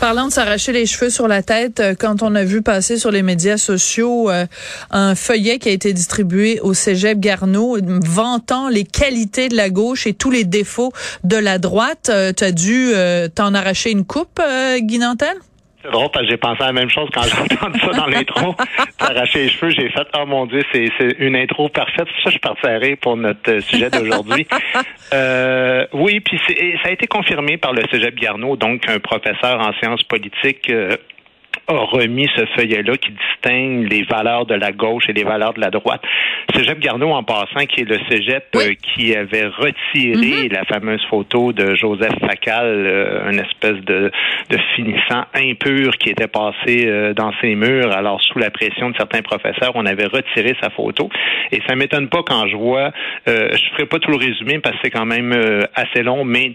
Parlant de s'arracher les cheveux sur la tête, euh, quand on a vu passer sur les médias sociaux euh, un feuillet qui a été distribué au Cégep Garneau vantant les qualités de la gauche et tous les défauts de la droite, euh, tu as dû t'en arracher une coupe, Guy Nantel? C'est drôle parce que j'ai pensé à la même chose quand j'ai entendu ça dans l'intro. T'arracher les cheveux, j'ai fait oh mon dieu, c'est une intro parfaite. Ça, je partirai pour notre sujet d'aujourd'hui. euh, oui, puis ça a été confirmé par le Cégep Garneau, donc un professeur en sciences politiques. Euh, a remis ce feuillet-là qui distingue les valeurs de la gauche et les valeurs de la droite. Cégep Garneau, en passant, qui est le cégep euh, qui avait retiré mm-hmm. la fameuse photo de Joseph Facal, euh, une espèce de, de, finissant impur qui était passé euh, dans ses murs. Alors, sous la pression de certains professeurs, on avait retiré sa photo. Et ça m'étonne pas quand je vois, je ferai pas tout le résumé parce que c'est quand même assez long, mais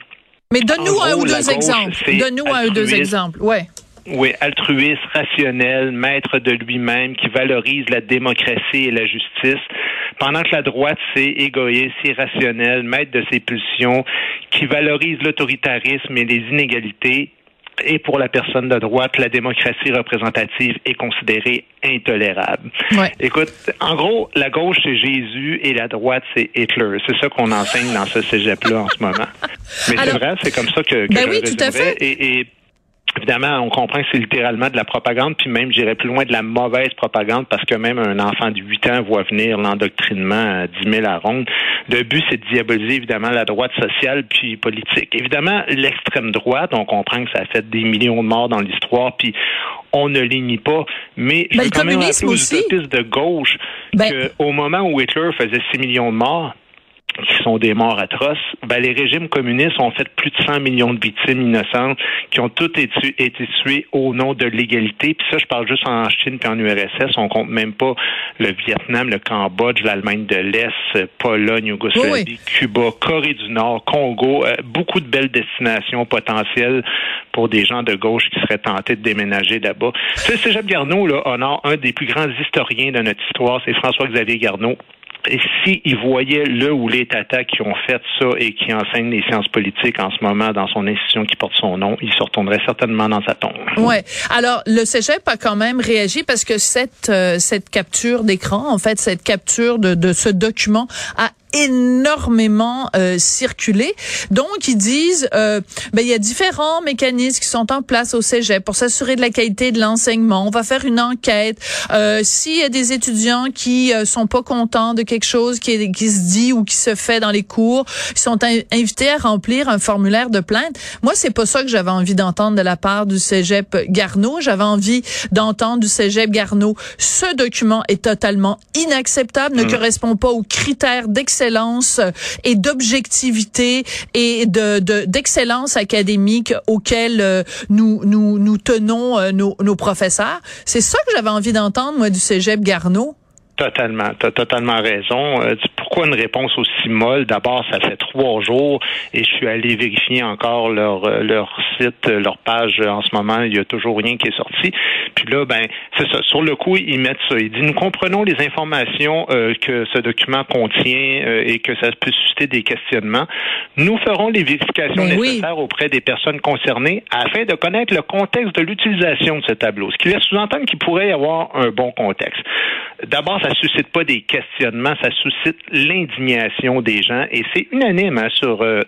mais donne-nous un ou deux exemples. Donne-nous un ou deux exemples. Ouais. Oui, altruiste, rationnel, maître de lui-même, qui valorise la démocratie et la justice, pendant que la droite, c'est égoïste, irrationnel, maître de ses pulsions, qui valorise l'autoritarisme et les inégalités. Et pour la personne de droite, la démocratie représentative est considérée intolérable. Ouais. Écoute, en gros, la gauche, c'est Jésus et la droite, c'est Hitler. C'est ça qu'on enseigne dans ce cégep-là en ce moment. Mais c'est vrai, c'est comme ça que, que ben oui, tout à fait. Et, et Évidemment, on comprend que c'est littéralement de la propagande, puis même, j'irais plus loin, de la mauvaise propagande, parce que même un enfant de 8 ans voit venir l'endoctrinement à 10 000 à ronde. Le but, c'est de diaboliser, évidemment, la droite sociale puis politique. Évidemment, l'extrême droite, on comprend que ça a fait des millions de morts dans l'histoire, puis on ne les nie pas, mais je ben, veux quand même rappeler aux de gauche ben... qu'au moment où Hitler faisait 6 millions de morts, qui sont des morts atroces, ben, les régimes communistes ont fait plus de 100 millions de victimes innocentes qui ont toutes été, été tuées au nom de l'égalité. Puis ça, je parle juste en Chine puis en URSS. On compte même pas le Vietnam, le Cambodge, l'Allemagne de l'Est, Pologne, Yougoslavie, Cuba, Corée du Nord, Congo. Euh, beaucoup de belles destinations potentielles pour des gens de gauche qui seraient tentés de déménager là-bas. C'est Cégep Garneau, là, honore un des plus grands historiens de notre histoire. C'est François-Xavier Garneau et s'il voyait le ou les tatas qui ont fait ça et qui enseignent les sciences politiques en ce moment dans son institution qui porte son nom, il se retournerait certainement dans sa tombe. Ouais. Alors le Cégep a quand même réagi parce que cette euh, cette capture d'écran, en fait, cette capture de, de ce document a énormément euh, circulé. Donc, ils disent, euh, ben, il y a différents mécanismes qui sont en place au cégep pour s'assurer de la qualité de l'enseignement. On va faire une enquête. Euh, S'il y a des étudiants qui euh, sont pas contents de quelque chose qui, qui se dit ou qui se fait dans les cours, ils sont invités à remplir un formulaire de plainte. Moi, c'est pas ça que j'avais envie d'entendre de la part du cégep Garneau. J'avais envie d'entendre du cégep Garneau. Ce document est totalement inacceptable, ne mmh. correspond pas aux critères d'excellence et d'objectivité et de d'excellence académique auquel euh, nous nous nous tenons euh, nos, nos professeurs. C'est ça que j'avais envie d'entendre moi du Cégep Garneau. Totalement, tu as totalement raison. Euh, pourquoi une réponse aussi molle? D'abord, ça fait trois jours et je suis allé vérifier encore leur, euh, leur site, leur page en ce moment. Il y a toujours rien qui est sorti. Puis là, ben, c'est ça. Sur le coup, ils mettent ça. Ils disent, nous comprenons les informations euh, que ce document contient et que ça peut susciter des questionnements. Nous ferons les vérifications ben nécessaires auprès des personnes concernées afin de connaître le contexte de l'utilisation de ce tableau. Ce qui laisse sous-entendre qu'il pourrait y avoir un bon contexte. D'abord, ça suscite pas des questionnements, ça suscite l'indignation des gens et c'est unanime hein, sur euh,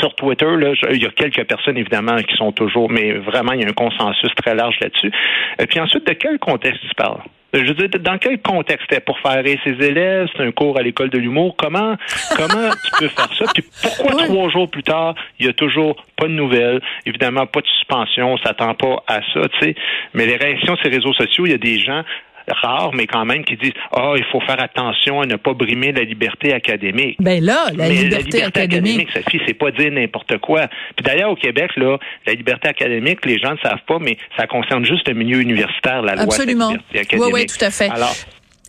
sur Twitter, là, il y a quelques personnes évidemment qui sont toujours, mais vraiment il y a un consensus très large là-dessus. Et puis ensuite, de quel contexte tu parles? Je veux dire, dans quel contexte? C'était pour faire rire ses élèves? C'est un cours à l'école de l'humour? Comment, comment tu peux faire ça? Puis pourquoi trois jours plus tard, il y a toujours pas de nouvelles? Évidemment, pas de suspension. On s'attend pas à ça, tu sais. Mais les réactions sur les réseaux sociaux, il y a des gens rares, mais quand même, qui disent Ah, il faut faire attention à ne pas brimer la liberté académique. Ben là, la, liberté, la liberté, académique, Sophie, c'est pas dire n'importe quoi. Puis d'ailleurs, au Québec, là, la liberté académique, les gens ne savent pas, mais ça concerne juste le milieu universitaire, la loi Absolument. de la liberté académique. Oui, oui, tout à fait. Alors,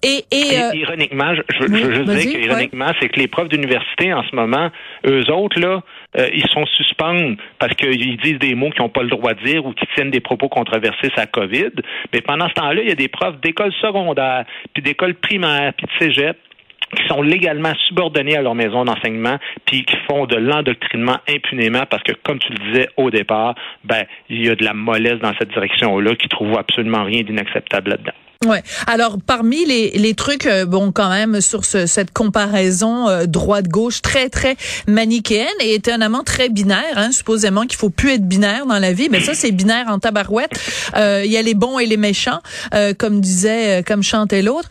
Et, et, euh, ironiquement, je, je, veux juste dire que ironiquement, c'est que les profs d'université en ce moment, eux autres là, euh, ils sont suspendus parce qu'ils disent des mots qu'ils n'ont pas le droit de dire ou qu'ils tiennent des propos controversés sur la COVID. Mais pendant ce temps-là, il y a des profs d'école secondaire, puis d'école primaire, puis de cégep qui sont légalement subordonnés à leur maison d'enseignement, puis qui font de l'endoctrinement impunément parce que, comme tu le disais au départ, ben il y a de la mollesse dans cette direction-là qui trouve absolument rien d'inacceptable là-dedans. Ouais. Alors parmi les, les trucs euh, bon quand même sur ce, cette comparaison euh, droite gauche très très manichéenne et étonnamment très binaire hein, supposément qu'il faut plus être binaire dans la vie mais ça c'est binaire en tabarouette. Euh, il y a les bons et les méchants comme disait comme chantait l'autre.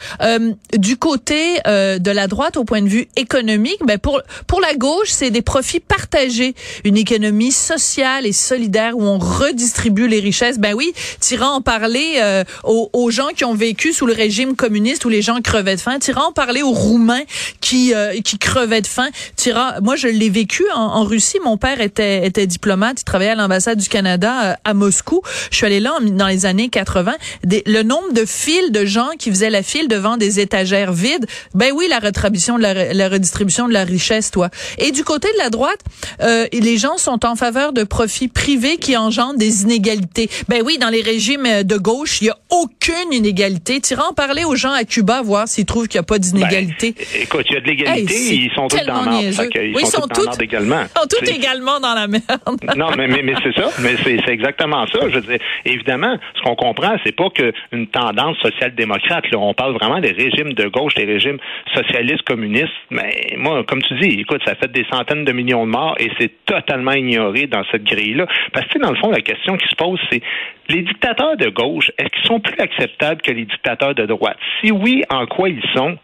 Du côté de la droite au point de vue économique ben pour pour la gauche c'est des profits partagés. Une économie sociale et solidaire où on redistribue les richesses. Ben oui tirant en parler aux, aux gens qui ont vécu sous le régime communiste où les gens crevaient de faim. Tirant parler aux Roumains qui euh, qui crevaient de faim. Tirant, moi je l'ai vécu en, Russie. Mon père était était diplomate, il travaillait à l'ambassade du Canada euh, à Moscou. Je suis allée là dans les années 80. le nombre de files de gens qui faisaient la file devant des étagères vides. Ben oui, la rétribution de la, la redistribution de la richesse, toi. Et du côté de la droite, euh, les gens sont en faveur de profits privés qui engendrent des inégalités. Ben oui, dans les régimes de gauche, il y a aucune inégalité Tirant parler aux gens à Cuba, voir s'ils trouvent qu'il n'y a pas d'inégalité. Ben, écoute, il y a de l'égalité, ils sont tous dans la merde. Ils, sont, tous dans également. Ils sont tous également dans la merde. non, mais, mais, c'est ça. Mais c'est exactement ça. Je veux dire, évidemment, ce qu'on comprend, c'est pas qu'une tendance social-démocrate. On parle vraiment des régimes de gauche, des régimes socialistes, communistes. Mais moi, comme tu dis, écoute, ça fait des centaines de millions de morts et c'est totalement ignoré dans cette grille-là. Parce que, dans le fond, la question qui se pose, c'est les dictateurs de gauche, est-ce qu'ils sont plus acceptables que les dictateurs de droite? Si oui, en quoi ils sont?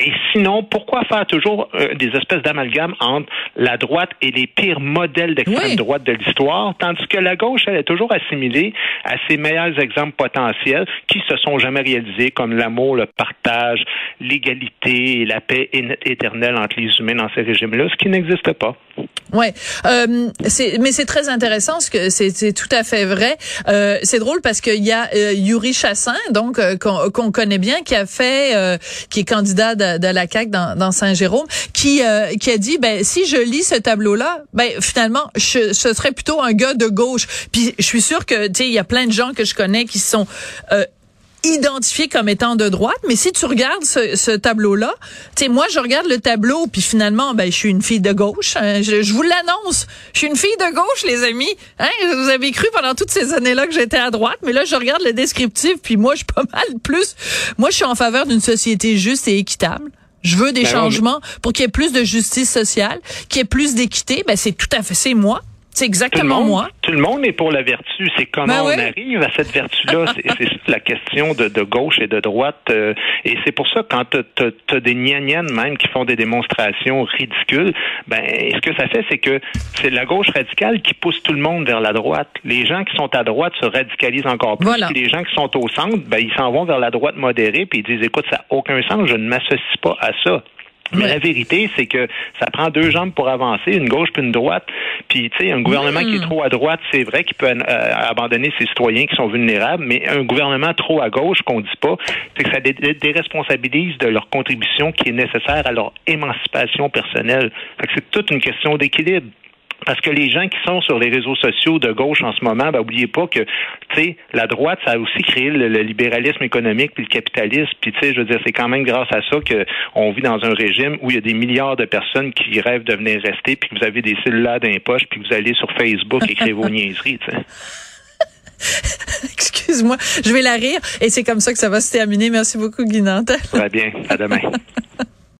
Et sinon, pourquoi faire toujours euh, des espèces d'amalgames entre la droite et les pires modèles d'extrême droite de l'histoire, tandis que la gauche, elle est toujours assimilée à ses meilleurs exemples potentiels qui se sont jamais réalisés, comme l'amour, le partage, l'égalité et la paix éternelle entre les humains dans ces régimes-là, ce qui n'existe pas. Ouais, euh, mais c'est très intéressant, ce que c'est tout à fait vrai. Euh, c'est drôle parce qu'il y a euh, Yuri Chassin, donc euh, qu'on connaît bien, qui a fait, euh, qui est candidat de, de la CAQ dans, dans Saint-Jérôme, qui qui a dit, ben si je lis ce tableau-là, ben finalement, je, ce serait plutôt un gars de gauche. Puis je suis sûre que tu sais, il y a plein de gens que je connais qui sont identifié comme étant de droite, mais si tu regardes ce, ce tableau-là, tu sais, moi, je regarde le tableau, puis finalement, ben, je suis une fille de gauche. Hein, je, vous l'annonce, je suis une fille de gauche, les amis. Hein, vous avez cru pendant toutes ces années-là que j'étais à droite, mais là, je regarde le descriptif, puis moi, je suis pas mal plus. Moi, je suis en faveur d'une société juste et équitable. Je veux des ben changements pour qu'il y ait plus de justice sociale, qu'il y ait plus d'équité. Ben, c'est tout à fait, c'est moi. C'est exactement moi. Tout le monde est pour la vertu. C'est comment ben on arrive à cette vertu-là. c'est la question de, gauche et de droite. Euh, et c'est pour ça, quand tu as, des gnagnanes même qui font des démonstrations ridicules, ben ce que ça fait, c'est que c'est la gauche radicale qui pousse tout le monde vers la droite. Les gens qui sont à droite se radicalisent encore plus. Les gens qui sont au centre, ben, ils s'en vont vers la droite modérée, puis ils disent, écoute, ça n'a aucun sens, je ne m'associe pas à ça. Mais la vérité, c'est que ça prend deux jambes pour avancer, une gauche puis une droite. Puis, tu sais, un gouvernement qui est mm. trop à droite, c'est vrai qu'il peut euh, abandonner ses citoyens qui sont vulnérables, mais un gouvernement trop à gauche, qu'on dit pas, c'est que ça déresponsabilise de leur contribution qui est nécessaire à leur émancipation personnelle. c'est toute une question d'équilibre. Parce que les gens qui sont sur les réseaux sociaux de gauche en ce moment, ben, oubliez pas que, tu sais, la droite, ça a aussi créé le, libéralisme économique puis le capitalisme. Puis, tu sais, je veux dire, c'est quand même grâce à ça qu'on vit dans un régime où il y a des milliards de personnes qui rêvent de venir rester, puis que vous avez des cellulaires dans les poches, puis que vous allez sur Facebook écrire vos niaiseries. Excuse-moi, je vais la rire et c'est comme ça que ça va se terminer. Merci beaucoup, Guy Nantel. Très bien. À demain.